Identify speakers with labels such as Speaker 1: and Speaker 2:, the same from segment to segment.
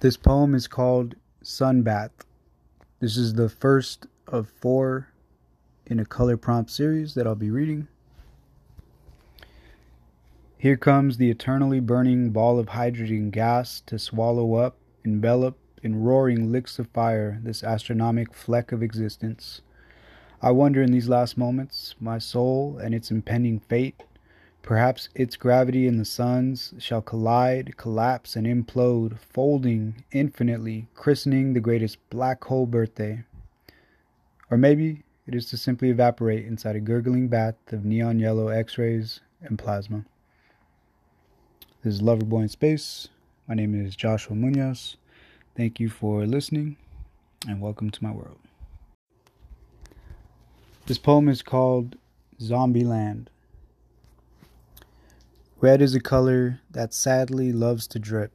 Speaker 1: This poem is called Sunbath. This is the first of four in a color prompt series that I'll be reading. Here comes the eternally burning ball of hydrogen gas to swallow up, envelop, in roaring licks of fire this astronomic fleck of existence. I wonder in these last moments, my soul and its impending fate Perhaps its gravity and the sun's shall collide, collapse, and implode, folding infinitely, christening the greatest black hole birthday. Or maybe it is to simply evaporate inside a gurgling bath of neon yellow X rays and plasma. This is Loverboy in Space. My name is Joshua Munoz. Thank you for listening and welcome to my world. This poem is called Zombie Land. Red is a color that sadly loves to drip.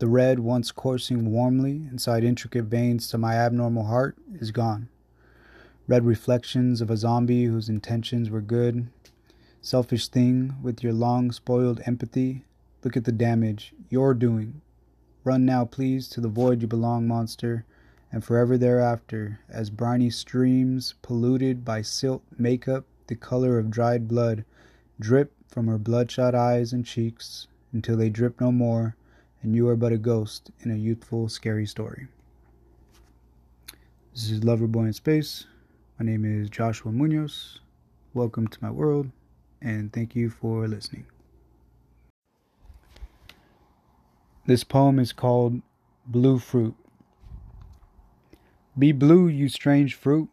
Speaker 1: The red, once coursing warmly inside intricate veins to my abnormal heart, is gone. Red reflections of a zombie whose intentions were good. Selfish thing with your long spoiled empathy. Look at the damage you're doing. Run now, please, to the void you belong, monster, and forever thereafter, as briny streams, polluted by silt makeup, the color of dried blood, drip from her bloodshot eyes and cheeks until they drip no more, and you are but a ghost in a youthful, scary story. This is Loverboy in Space. My name is Joshua Munoz. Welcome to my world, and thank you for listening. This poem is called Blue Fruit. Be blue, you strange fruit,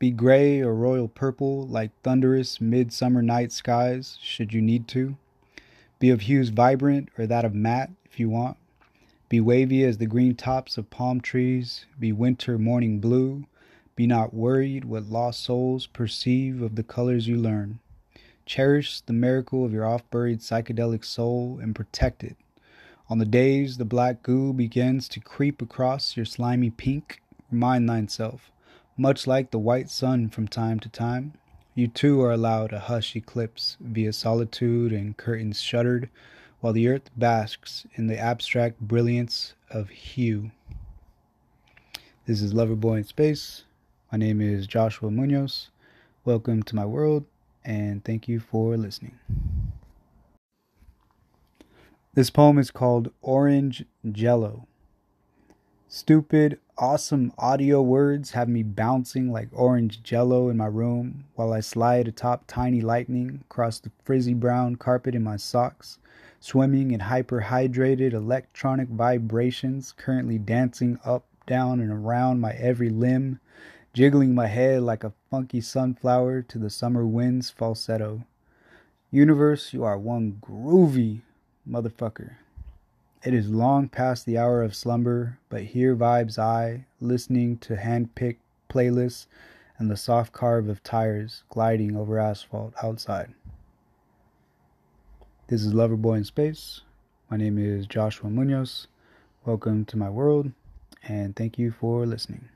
Speaker 1: be gray or royal purple like thunderous midsummer night skies, should you need to. Be of hues vibrant or that of matte, if you want. Be wavy as the green tops of palm trees. Be winter morning blue. Be not worried what lost souls perceive of the colors you learn. Cherish the miracle of your off buried psychedelic soul and protect it. On the days the black goo begins to creep across your slimy pink, remind thyself much like the white sun from time to time, you too are allowed a hush eclipse via solitude and curtains shuttered, while the earth basks in the abstract brilliance of hue. This is Loverboy in Space. My name is Joshua Munoz. Welcome to my world, and thank you for listening. This poem is called Orange Jello. Stupid, awesome audio words have me bouncing like orange jello in my room while I slide atop tiny lightning across the frizzy brown carpet in my socks, swimming in hyperhydrated electronic vibrations currently dancing up, down, and around my every limb, jiggling my head like a funky sunflower to the summer wind's falsetto. Universe, you are one groovy motherfucker. It is long past the hour of slumber, but here vibes I, listening to hand picked playlists and the soft carve of tires gliding over asphalt outside. This is Loverboy in Space. My name is Joshua Munoz. Welcome to my world, and thank you for listening.